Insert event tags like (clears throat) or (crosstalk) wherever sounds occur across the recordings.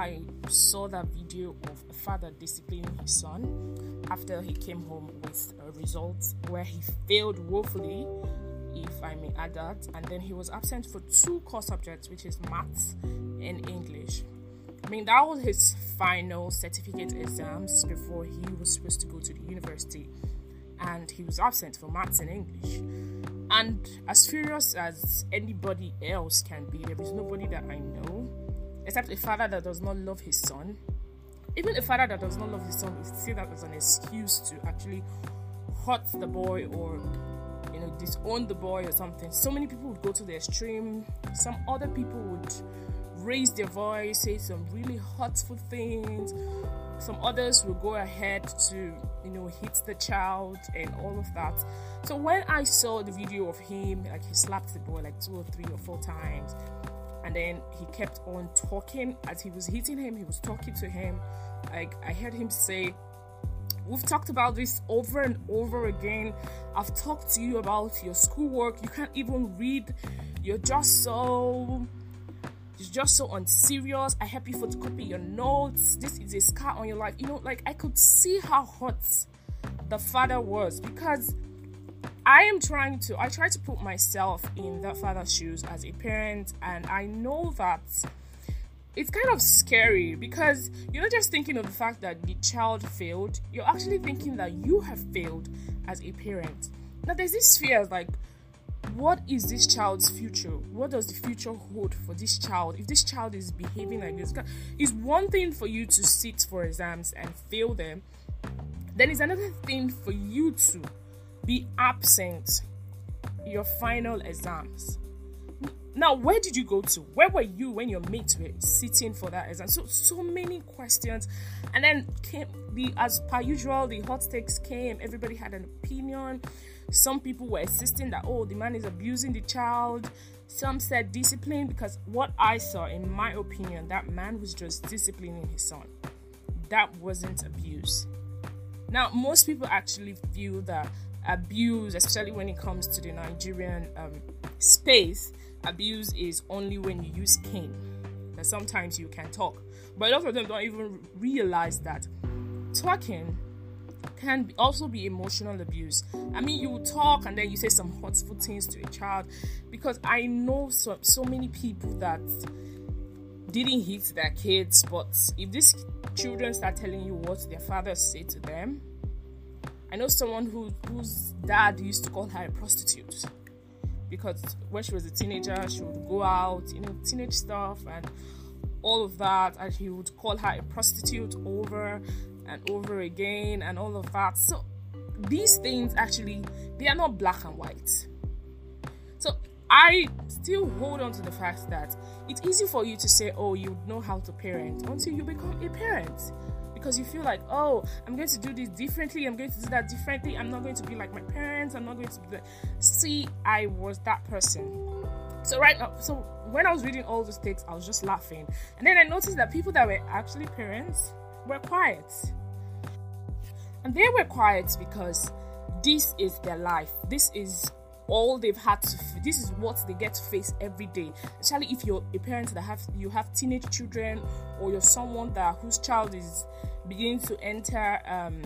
I saw that video of a father disciplining his son after he came home with a result where he failed woefully, if I may add that, and then he was absent for two core subjects, which is maths and English. I mean, that was his final certificate exams before he was supposed to go to the university, and he was absent for maths and English. And as furious as anybody else can be, there is nobody that I know, except a father that does not love his son. Even a father that does not love his son will see that as an excuse to actually hurt the boy or you know disown the boy or something. So many people would go to the extreme. Some other people would raise their voice, say some really hurtful things. Some others will go ahead to, you know, hit the child and all of that. So when I saw the video of him, like he slapped the boy like two or three or four times, and then he kept on talking as he was hitting him, he was talking to him. Like I heard him say, We've talked about this over and over again. I've talked to you about your schoolwork. You can't even read. You're just so you're just so unserious. I help you photocopy your notes. This is a scar on your life. You know, like I could see how hot the father was because I am trying to, I try to put myself in that father's shoes as a parent, and I know that it's kind of scary because you're not just thinking of the fact that the child failed, you're actually thinking that you have failed as a parent. Now, there's this fear like, what is this child's future? What does the future hold for this child? If this child is behaving like this, it's one thing for you to sit for exams and fail them. Then it's another thing for you to be absent your final exams. Now, where did you go to? Where were you when your mates were sitting for that exam? So, so many questions, and then came the as per usual. The hot takes came. Everybody had an opinion. Some people were insisting that, oh, the man is abusing the child. Some said discipline because what I saw, in my opinion, that man was just disciplining his son. That wasn't abuse. Now, most people actually feel that abuse, especially when it comes to the Nigerian um, space, abuse is only when you use cane. That sometimes you can talk, but a lot of them don't even realize that talking can also be emotional abuse. I mean, you talk and then you say some hurtful things to a child because I know so, so many people that didn't hit their kids, but if these children start telling you what their fathers say to them, I know someone who whose dad used to call her a prostitute because when she was a teenager, she would go out, you know, teenage stuff and all of that, and he would call her a prostitute over and over again and all of that. So these things actually they are not black and white. So I still hold on to the fact that it's easy for you to say, oh, you know how to parent until you become a parent. Because you feel like, oh, I'm going to do this differently, I'm going to do that differently, I'm not going to be like my parents, I'm not going to be like see, I was that person. So right now, so when I was reading all those takes, I was just laughing. And then I noticed that people that were actually parents were quiet. And they were quiet because this is their life. This is all they've had to this is what they get to face every day. Especially if you're a parent that have you have teenage children or you're someone that whose child is beginning to enter um,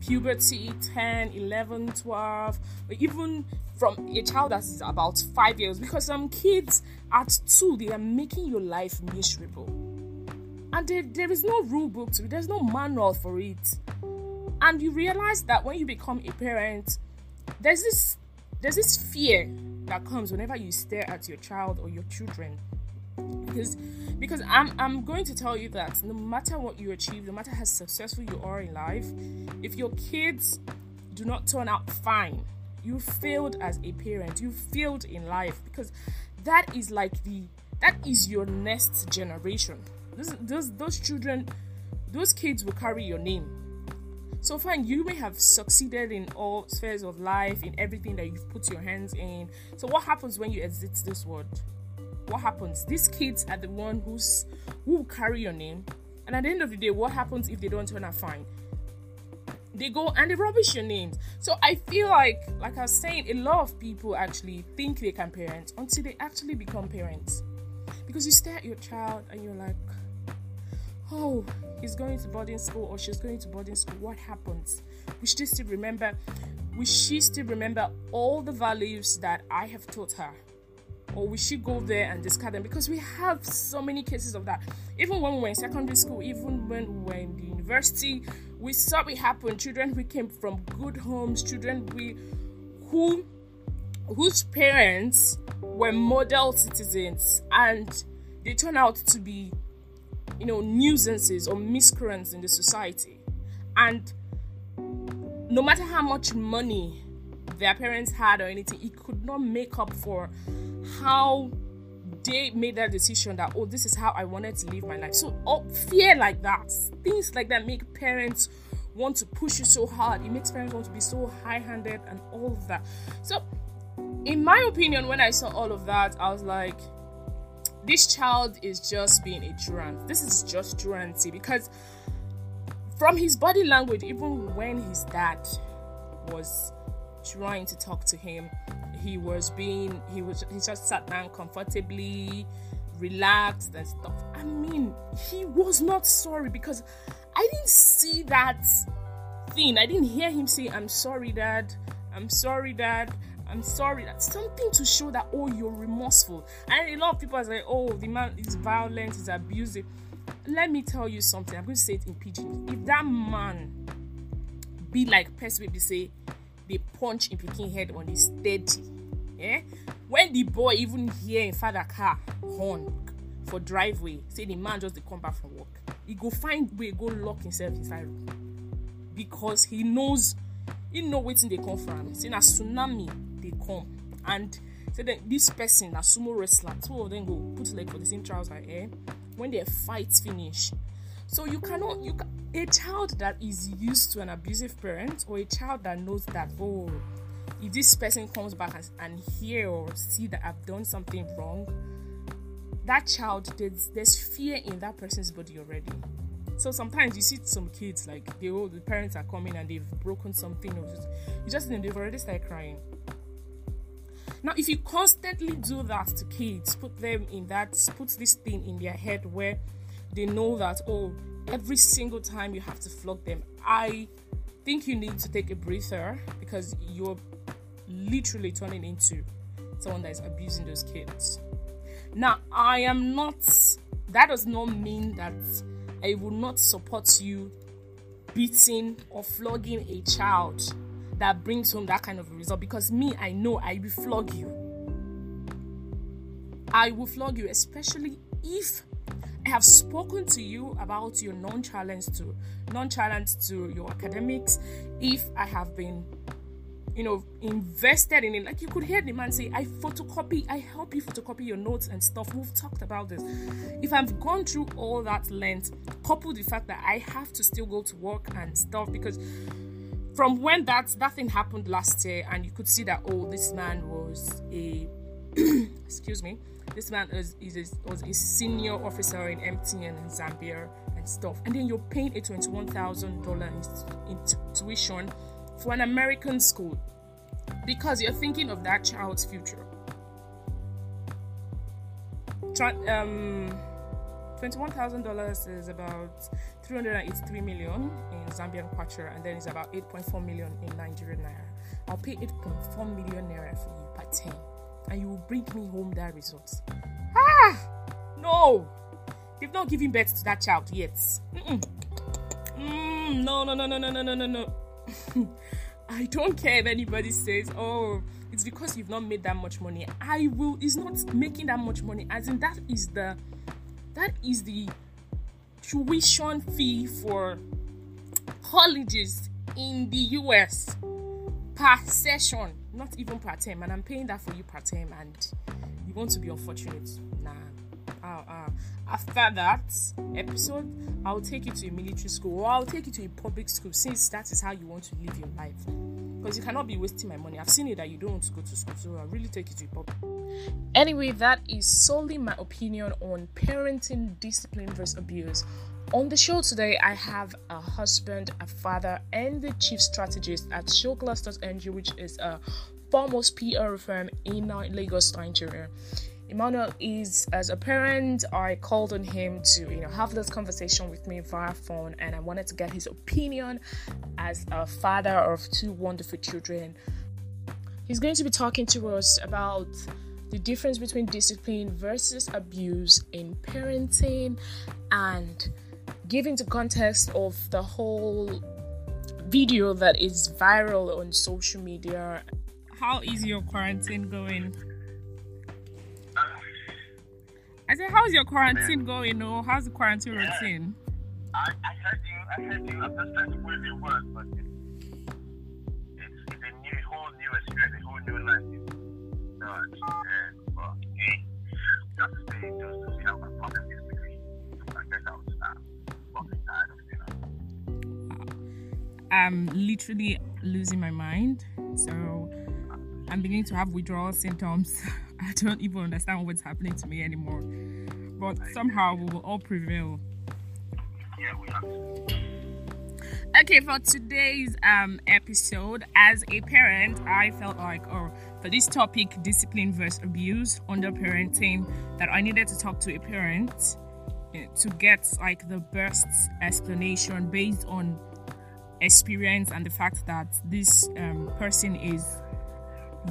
puberty 10 11 12 or even from a child that is about five years. Because some kids at two they are making your life miserable. And there, there is no rule book to it. There's no manual for it. And you realize that when you become a parent there's this there's this fear that comes whenever you stare at your child or your children because because I'm I'm going to tell you that no matter what you achieve, no matter how successful you are in life, if your kids do not turn out fine, you failed as a parent. You failed in life because that is like the that is your next generation. Those those, those children, those kids will carry your name so fine, you may have succeeded in all spheres of life, in everything that you've put your hands in. So what happens when you exit this world? What happens? These kids are the one who's who will carry your name. And at the end of the day, what happens if they don't turn out fine? They go and they rubbish your names. So I feel like, like I was saying, a lot of people actually think they can parent until they actually become parents. Because you stare at your child and you're like, oh, he's going to boarding school or she's going to boarding school, what happens? We should still remember, we should still remember all the values that I have taught her. Or we should go there and discard them because we have so many cases of that. Even when we were in secondary school, even when we were in the university, we saw it happen. Children who came from good homes, children we who whose parents were model citizens and they turn out to be you know nuisances or miscreants in the society. And no matter how much money their parents had or anything it could not make up for how they made that decision that oh this is how i wanted to live my life. So oh, fear like that things like that make parents want to push you so hard. It makes parents want to be so high-handed and all of that. So in my opinion when i saw all of that i was like this child is just being a truant this is just truancy because from his body language even when his dad was trying to talk to him he was being he was he just sat down comfortably relaxed and stuff. I mean he was not sorry because i didn't see that thing. I didn't hear him say i'm sorry dad. I'm sorry dad i'm sorry that's something to show that oh you're remorseful. And a lot of people are like oh the man is violent is abusive. Let me tell you something i'm going to say it in pidgin. If that man be like person baby say they punch in picking head on his steady eh? When the boy even hear in father car horn for driveway say the man just dey come back from work he go find way go lock himself inside room. Because he knows he know wetin dey come from say na tsunami come and say then this person na sumo wrestler two of them go put leg for the same trouser eh when their fight finish so you cannot you ca- a child that is used to an abusive parent or a child that knows that oh if this person comes back and, and hear or see that I've done something wrong, that child there's there's fear in that person's body already. So sometimes you see some kids like they the parents are coming and they've broken something or just you just they've already started crying. Now if you constantly do that to kids, put them in that put this thing in their head where they know that oh every single time you have to flog them. I think you need to take a breather because you're literally turning into someone that is abusing those kids. Now, I am not, that does not mean that I will not support you beating or flogging a child that brings home that kind of a result because me, I know I will flog you. I will flog you, especially if I have spoken to you about your non-challenge to non-challenge to your academics. If I have been, you know, invested in it, like you could hear the man say, "I photocopy, I help you photocopy your notes and stuff." We've talked about this. If I've gone through all that length, coupled the fact that I have to still go to work and stuff because from when that that thing happened last year, and you could see that oh, this man was a (clears throat) excuse me this man is, is was a senior officer in MTN in Zambia and stuff. And then you're paying a $21,000 in, in tuition for an American school because you're thinking of that child's future. Um, $21,000 is about 383 million in Zambian kwacha, and then it's about 8.4 million in Nigerian naira. I'll pay 8.4 million naira for you per term and you will bring me home that result. Ah, no, you've not given birth to that child yet. Mm, no, no, no, no, no, no, no, no, no. (laughs) I don't care if anybody says, oh, it's because you've not made that much money. I will. It's not making that much money. As in, that is the that is the tuition fee for colleges in the US per session not even part time, and I'm paying that for you part time, and you want to be unfortunate. Nah. Uh, uh, after that episode, I'll take you to a military school or I'll take you to a public school since that is how you want to live your life. Because you cannot be wasting my money. I've seen it that you don't want to go to school, so I'll really take you to a public. Anyway, that is solely my opinion on parenting discipline versus abuse. On the show today, I have a husband, a father, and the chief strategist at showclass.ng, which is a foremost PR firm in uh, Lagos, Nigeria. Emmanuel is as a parent. I called on him to, you know, have this conversation with me via phone, and I wanted to get his opinion as a father of two wonderful children. He's going to be talking to us about the difference between discipline versus abuse in parenting and giving the context of the whole video that is viral on social media. How is your quarantine going? I said, how's your quarantine going? Or how's the quarantine yeah. routine? I, I heard you. I heard you. I'm just trying to put it words, but it's, it's, it's a new, whole new experience, a whole new life. So, well, okay. Just to say, just to see how my problem is degree. I guess I was fucking tired of it. I'm literally losing my mind. So I'm beginning to have withdrawal symptoms. (laughs) I don't even understand what's happening to me anymore. But somehow we will all prevail. Yeah, we have Okay, for today's um, episode, as a parent, I felt like, oh, for this topic, discipline versus abuse under parenting, that I needed to talk to a parent eh, to get like the best explanation based on experience and the fact that this um, person is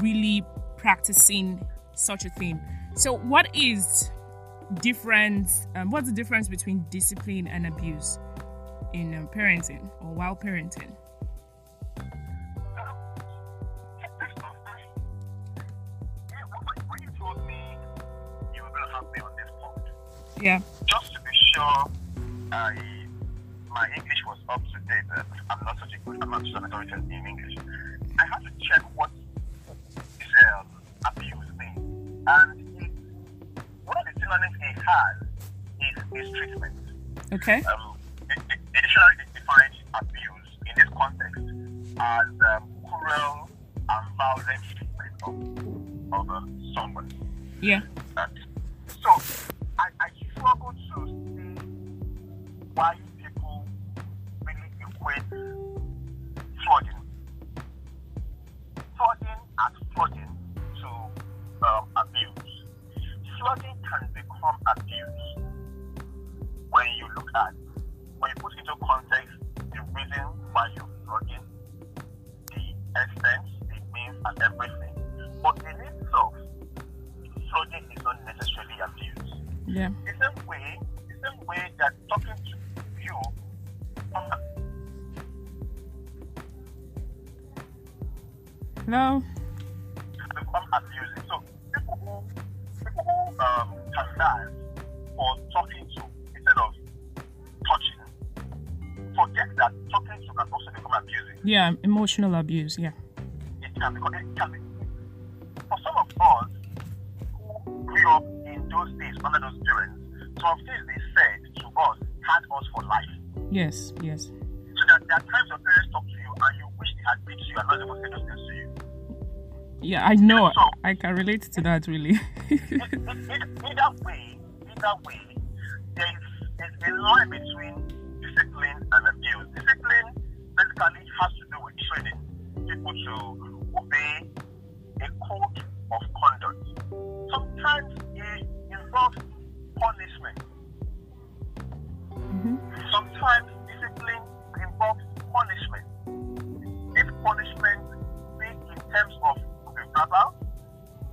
really practicing such a thing. So, what is difference? Um, what's the difference between discipline and abuse in um, parenting or while parenting? Yeah. Just to be sure, I, my English was up to date. Uh, I'm not such a good, I'm not such a good in English. I had to check what is um, abuse means. and it, one of the synonyms he has is, is treatment. Okay. Um, the, the, the dictionary defines abuse in this context as um, cruel and violent treatment of, of uh, someone. Yeah. Uh, so, why Yeah, emotional abuse. Yeah. It can become. It can be. For some of us who grew up in those days under those parents, some of things they said to us had us for life. Yes. Yes. So that there are times your parents talk to you and you wish they had beat you and not able to say those things to you. Yeah, I know. So, I can relate to that really. (laughs) either way, either way, there's, there's a line between discipline and abuse. Discipline basically has to training people to obey a code of conduct. Sometimes it involves punishment. Mm-hmm. Sometimes discipline involves punishment. If punishment be in terms of verbal,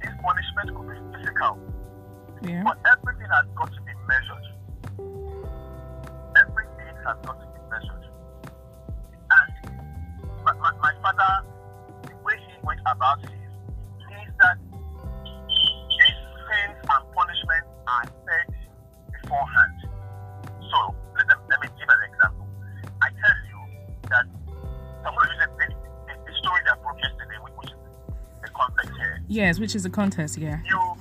this punishment could be physical. Yeah. But everything has got to be measured. Everything has got to my, my, father, the way he went about it is that these things and punishment are set beforehand. So, let, let me give an example. I tell you that someone using the, the, the story that broke yesterday, which is context here. Yes, which is a contest, yeah. You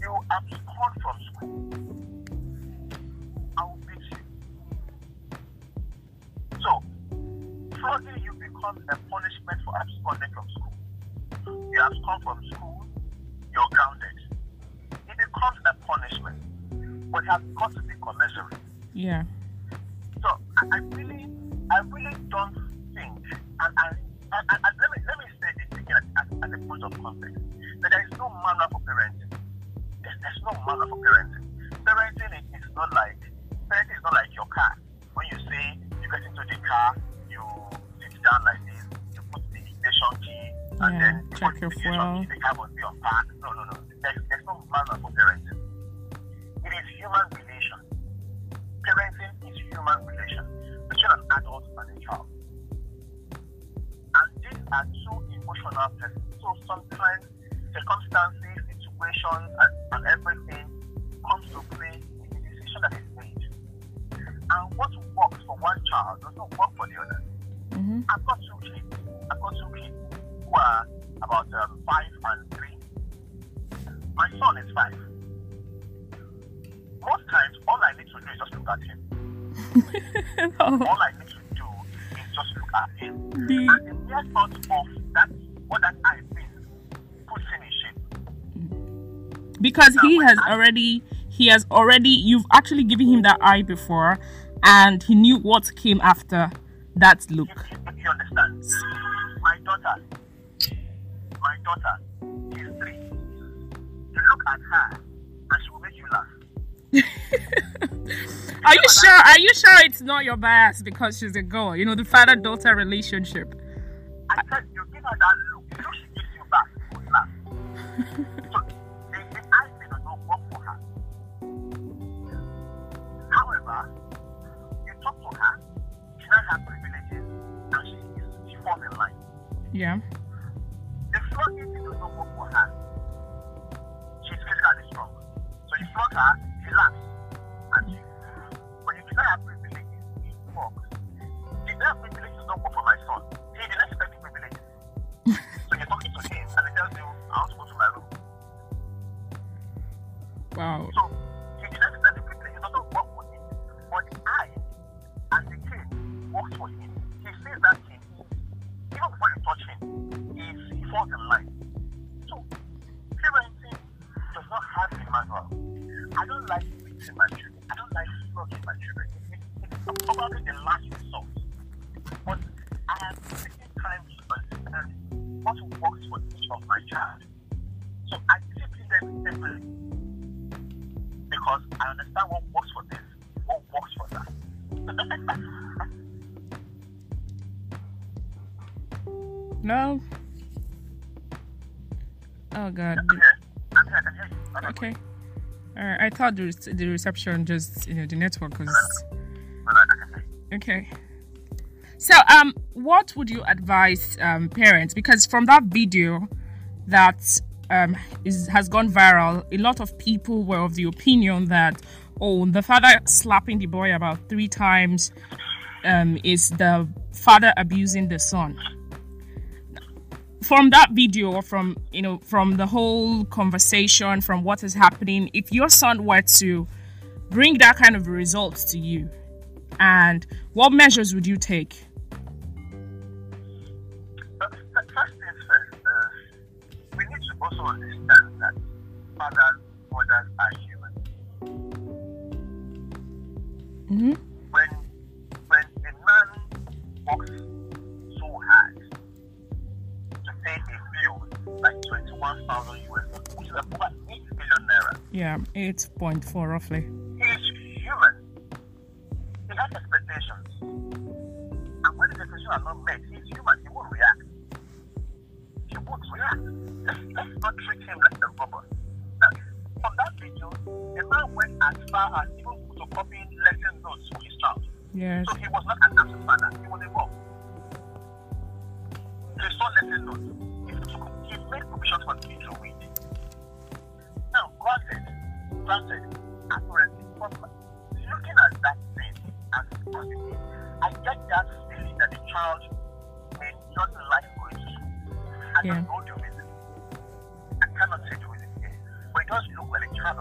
you abscond from school. I will beat you. So, flogging you becomes a punishment for absconding from school. You abscond from school, you're grounded. It becomes a punishment, but it has got to be commensurate. Yeah. So I, I really, I really don't think, and, and, and, and, let me let me say this again at, at, at a point of context, that there is no manner for parenting. There's, there's no manner for parenting. Parenting is not like of well. The car must be on park. No, no, no. There's, there's no manual for parenting. It is human relation. Parenting is human relation between an adult and a child. And these are two emotional persons. So sometimes circumstances, situations, and, and everything comes to play in the decision that is made. And what works for one child does not work for the other. Mm-hmm. I've got about um, five and three. My son is five. Most times, all I need to do is just look at him. (laughs) All I need to do is just look at him. The- And the mere thought of that, what that eye means, puts him in shape. because he has already he has already you've actually given him that eye before and he knew what came after that look daughter, she's three. You look at her, and she will make you laugh. (laughs) are you sure are you sure it's not your bias because she's a girl you know the father daughter relationship I said, you give her that look. You know she gives you back. You laugh. (laughs) so the, the eye thing does not work for her. However, you talk to her, she has privileges, and she is she falls in line. yeah her. She's physically strong. So you flog her, not okay i thought the, the reception just you know the network was. Okay. So, um, what would you advise um, parents? Because from that video that um, is, has gone viral, a lot of people were of the opinion that, oh, the father slapping the boy about three times um, is the father abusing the son. From that video, or from you know, from the whole conversation, from what is happening, if your son were to bring that kind of results to you, and what measures would you take? First things first, uh, we need to also understand that fathers, mothers are human. Mm-hmm. When when a man works like twenty-one thousand US, which is about naira, Yeah, eight point four roughly. he human. He has expectations, and when the expectations are not met, he's human. He won't react. He won't react. Let's, let's not treat him like a robot. Now, from that video, the man went as far as even photocopying lesson notes for his child. Yes. So he was not an absent father, he was. He saw lesson notes. He, took, he made provisions for the to read. Now, granted, granted, apparently, from looking at that thing as positive, I get that feeling that the child may not like going to school. I Yeah. don't know the reason. I cannot say the reason. But it does look like the child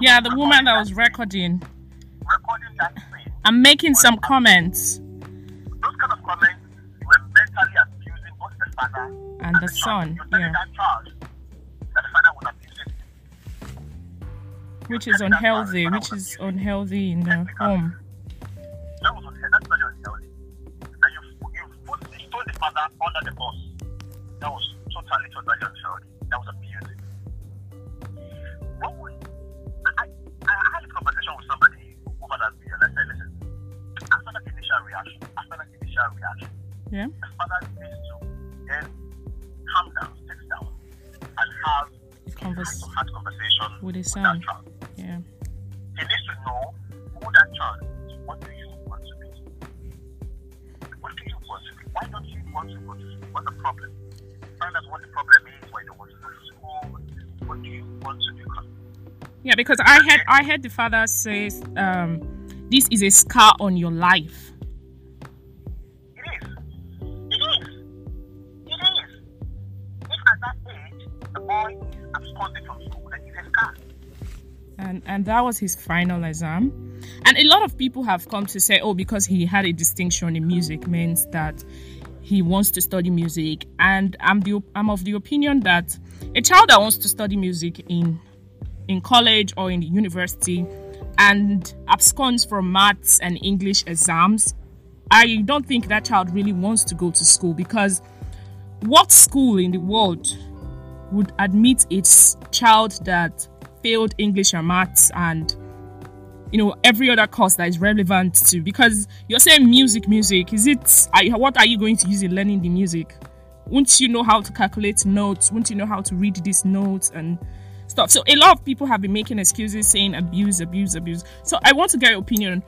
Yeah, the woman that was recording. recording that thing I'm making some comments. Those kind of comments were mentally abusing both the father And the son. Yeah. that child that the father was abusing. Which is unhealthy, which is unhealthy in the home. Son. child. Yeah. He needs to know who that child is. What do you want to be? What do you want to be? Why don't you want to go to school? What's the problem? Find out what the problem is. Why you don't want to go to school? What do you want to become? Yeah, because I had I heard the father says, um, this is a scar on your life. And and that was his final exam. And a lot of people have come to say oh because he had a distinction in music means that he wants to study music. And i'm the i'm of the opinion that a child that wants to study music in in college or in university and absconds from maths and english exams i don't think that child really wants to go to school because what school in the world would admit its child that failed English and maths and you know every other course that is relevant to because you're saying music music is it are what are you going to use in learning the music? Won't you know how to calculate notes? Won't you know how to read these notes and stuff? So a lot of people have been making excuses saying abuse abuse abuse. So i want to get your opinion.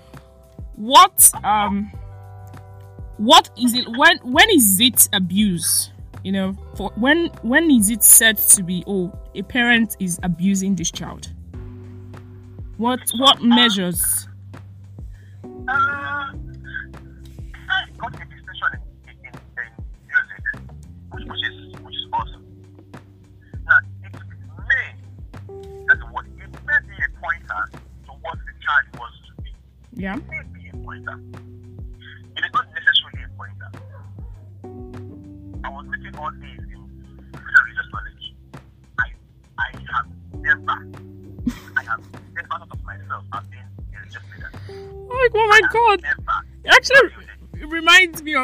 What um what is it when when is it abuse you know for when when is it said to be oh a parent is abusing this child what measures? I got a distinction in music, which is awesome. Now, it may be a pointer to what measures Uh, I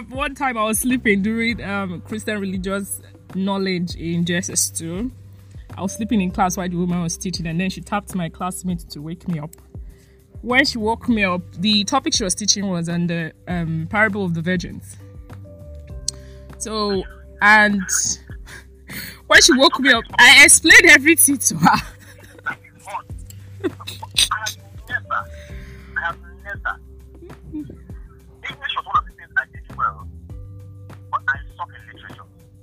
one time i was sleeping during um christian religious knowledge in jss2 i was sleeping in class while the woman was teaching and then she tapped my classmate to wake me up. When she woke me up the topic she was teaching was on the um, parable of the virgins. So and (laughs) when she woke me up i explained everything to her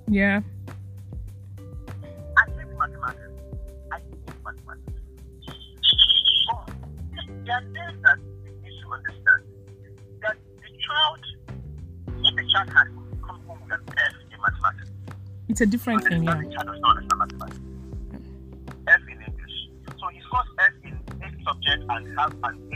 yeah I hate mathematics. I hate mathematics. But there are things that we need to understand. That the child, if the child has come home with an F in mathematics, it's a different then thing the yeah child does not understand mathematics. F in English. So he scores F in this subject and an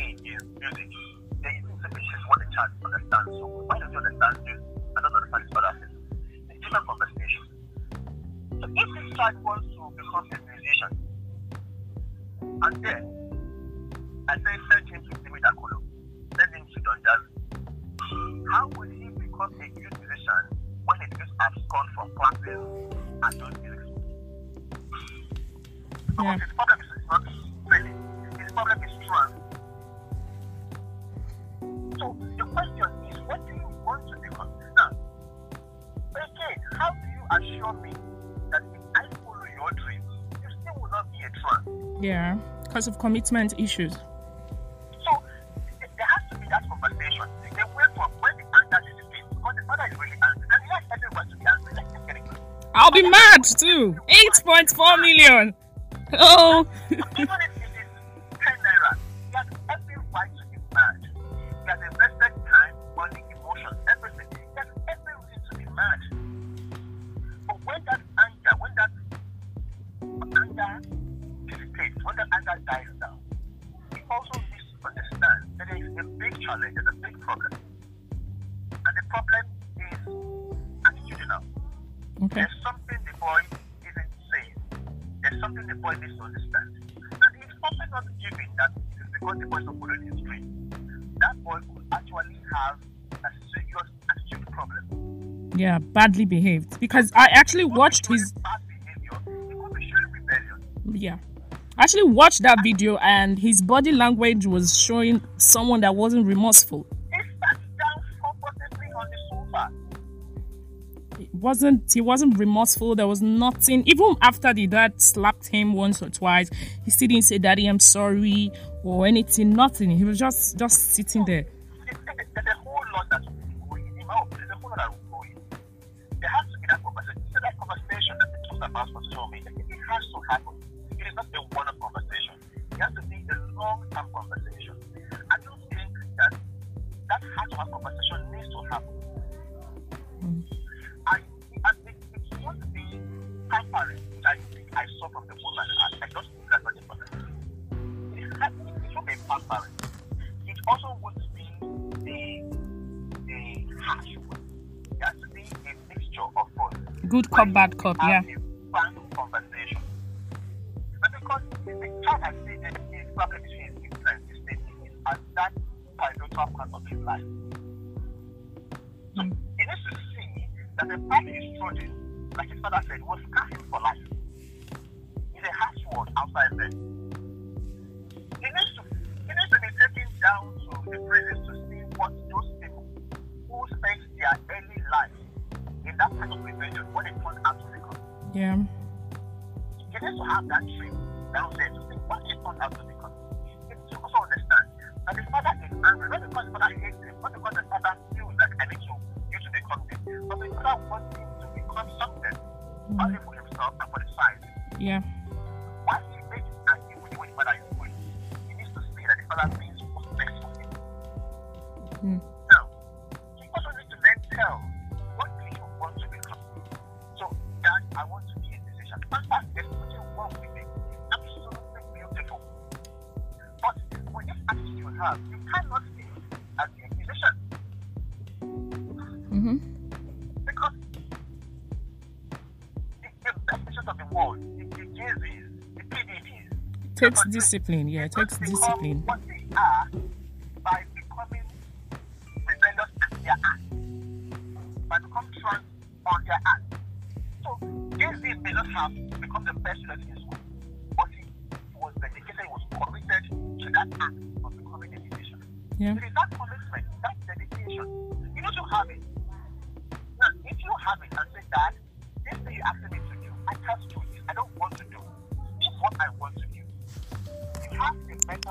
commitment issues So there has to be that conversation. Then wait for when the anger dissipates, because the father is really angry, and everyone to be angry. Let's just get it. I'll be mad too. 8.4 million. Oh, Even if it is 10 naira, he has every right to be mad. He has invested is a big challenge, there's problem is attitudinal. Okay. There's something the boy isn't saying. There's something the boy needs to understand. And it's probably not given that it is because the boy is not following his dream. That boy could actually have a serious attitude problem. Yeah, badly behaved. Because I actually watched his Bad behavior, he could be showing rebellion. yeah. Actually watched that video and his body language was showing someone that wasn't remorseful. He sat down comfortably on the sofa. Wasn't he wasn't remorseful. There was nothing. Even after the dad slapped him once or twice, he still didn't say, "Daddy, I'm sorry" or anything. Nothing. He was just just sitting there. There has to be that conversation. It has to happen. It not a one-off conversation. It has to be a long-term conversation. I don't think that that heart to heart conversation needs to happen. Hmm. I, I it, it's to be pampering, which I think I saw from the woman. I, I just think that's not important. It, has, it should be pampering. It also would be the the harsh one. It has to be a mixture of both. Good cop, bad cop. Yeah. Father said, scar him for life. He's a harsh word outside there. He needs to he needs to be taken down to the prisons to see what those people who spent their early life in that kind of rebellion, what they turned out to become. Yeah. He needs to have that trip down there to see what it turned out to become. He needs to also understand that the father is angry, not because the father hates him, not because the father feels like I need to you to become this, but the father wants him to become something, side. Yeah. Discipline. Yeah, it takes discipline. What they are by becoming rebellious at their act, by becoming strong on their act. So may not have become the best student in school, but he, he was dedicated, he was committed to that act of becoming a musician. Yeah. It is that commitment, that dedication. You need to have it. Now, if you have it and say that this thing you asked me to do, I can't do it.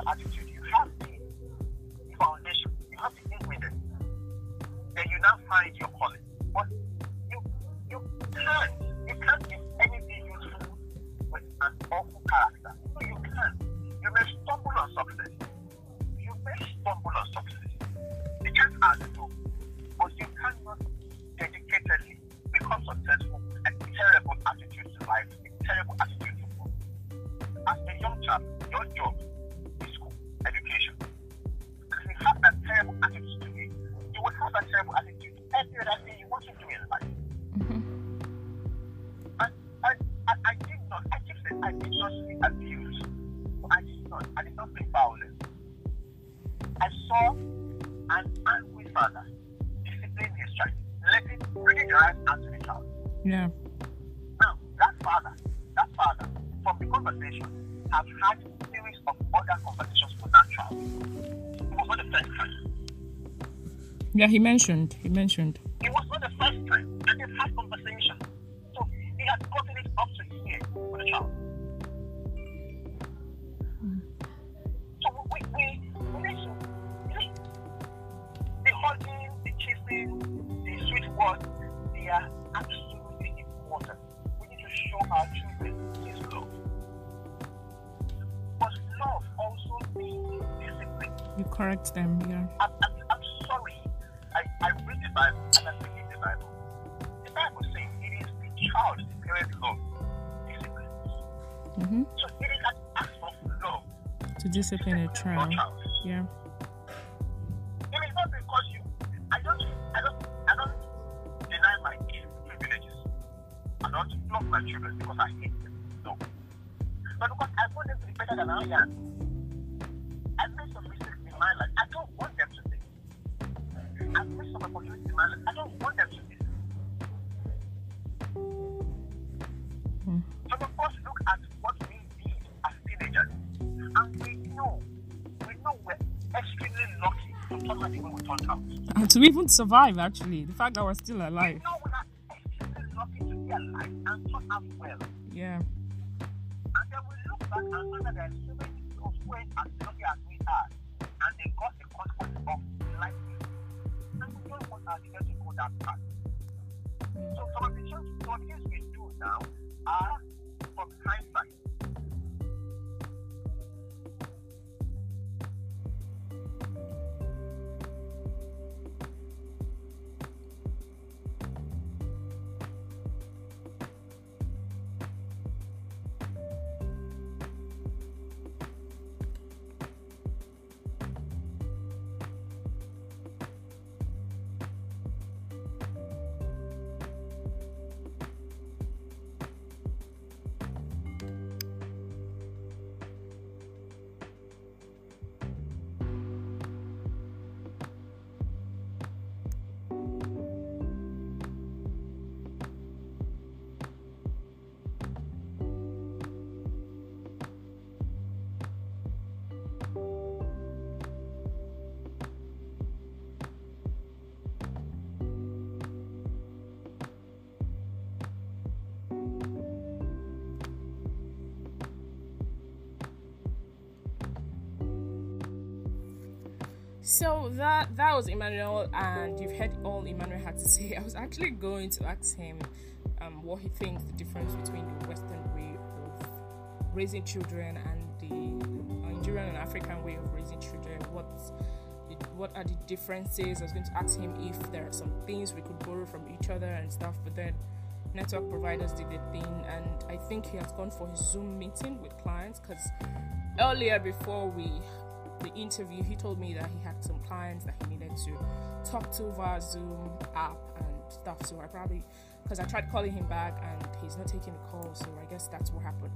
Have the bringing the right hand to the child. Yeah. Now, that father, that father, from the conversation, have had a series of other conversations with that child. It was not the first time. Yeah, he mentioned. He mentioned. It was not the first time, and they've had conversations. So he has gotten correct them. Yeah. I'm, I'm, I'm sorry. I, I read the Bible and I'm reading the Bible. The Bible says it is the child the parent love. Mm-hmm. So it is an act of love. To discipline a child. Yeah. To even survive, actually, the fact that we're still alive. So that that was Emmanuel, and you've heard all Emmanuel had to say. (laughs) I was actually going to ask him um, what he thinks the difference between the Western way of raising children and the Nigerian and African way of raising children. What what are the differences? I was going to ask him if there are some things we could borrow from each other and stuff, but then network providers did their thing, and I think he has gone for his Zoom meeting with clients because earlier before we the interview, he told me that he had some clients that he needed to talk to via Zoom app and stuff. So I probably, because I tried calling him back and he's not taking the call, so I guess that's what happened.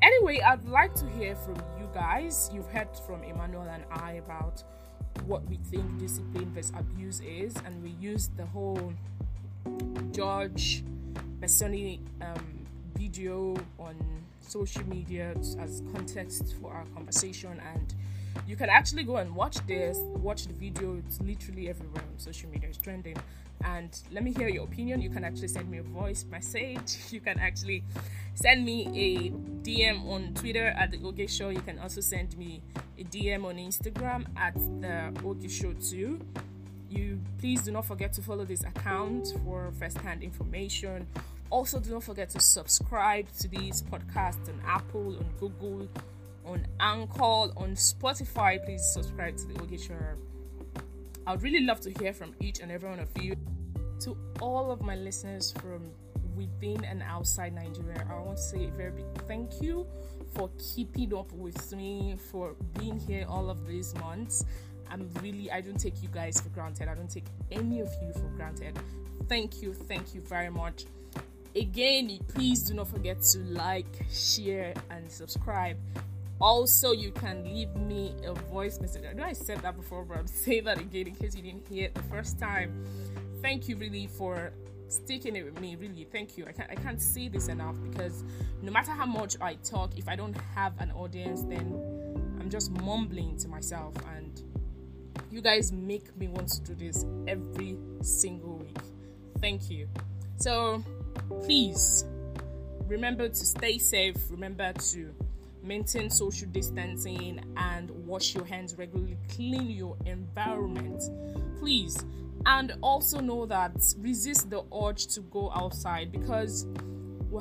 Anyway, I'd like to hear from you guys. You've heard from Emmanuel and I about what we think discipline versus abuse is, and we used the whole George Bessoni um, video on social media as context for our conversation and you can actually go and watch this watch the video it's literally everywhere on social media it's trending. And let me hear your opinion. You can actually send me a voice message. (laughs) You can actually send me a dm on twitter at the oge show. You can also send me a dm on instagram at the oge show too. You please do not forget to follow this account for first-hand information. Also do not forget to subscribe to these podcasts on apple on google on anchor on spotify please subscribe to the oge show i would really love to hear from each and every one of you to all of my listeners from within and outside nigeria i want to say a very big thank you for keeping up with me for being here all of these months I'm really, I don't take you guys for granted. I don't take any of you for granted. Thank you, thank you very much. Again, please do not forget to like, share, and subscribe. Also, you can leave me a voice message. I know I said that before, but I'm (laughs) saying that again in case you didn't hear it the first time. Thank you really for sticking it with me. Really, thank you. I can't I can't say this enough because no matter how much I talk, if I don't have an audience, then I'm just mumbling to myself and you guys make me want to do this every single week. Thank you. So please remember to stay safe, remember to maintain social distancing and wash your hands regularly, clean your environment, please. And also know that resist the urge to go outside because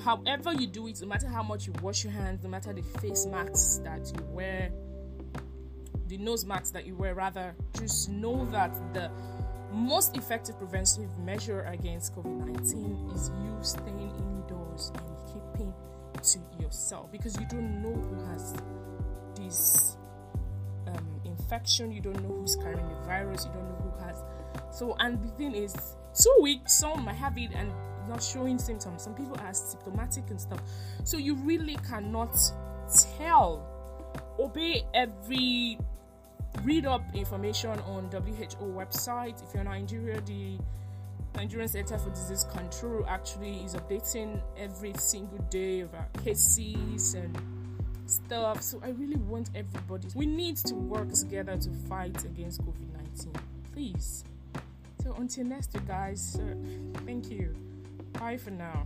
however you do it, no matter how much you wash your hands, no matter the face masks that you wear, the nose masks that you wear, rather, just know that the most effective preventive measure against COVID 19 is you staying indoors and keeping to yourself because you don't know who has this um, infection, you don't know who's carrying the virus, you don't know who has. So, and the thing is, two weeks, some might have it and not showing symptoms. Some people are symptomatic and stuff. So, you really cannot tell obey every read up information on WHO website. If you're Nigeria, the Nigerian Center for Disease Control actually is updating every single day about cases and stuff. So I really want everybody. We need to work together to fight against COVID 19. Please. So until next week, guys. Uh, thank you. Bye for now.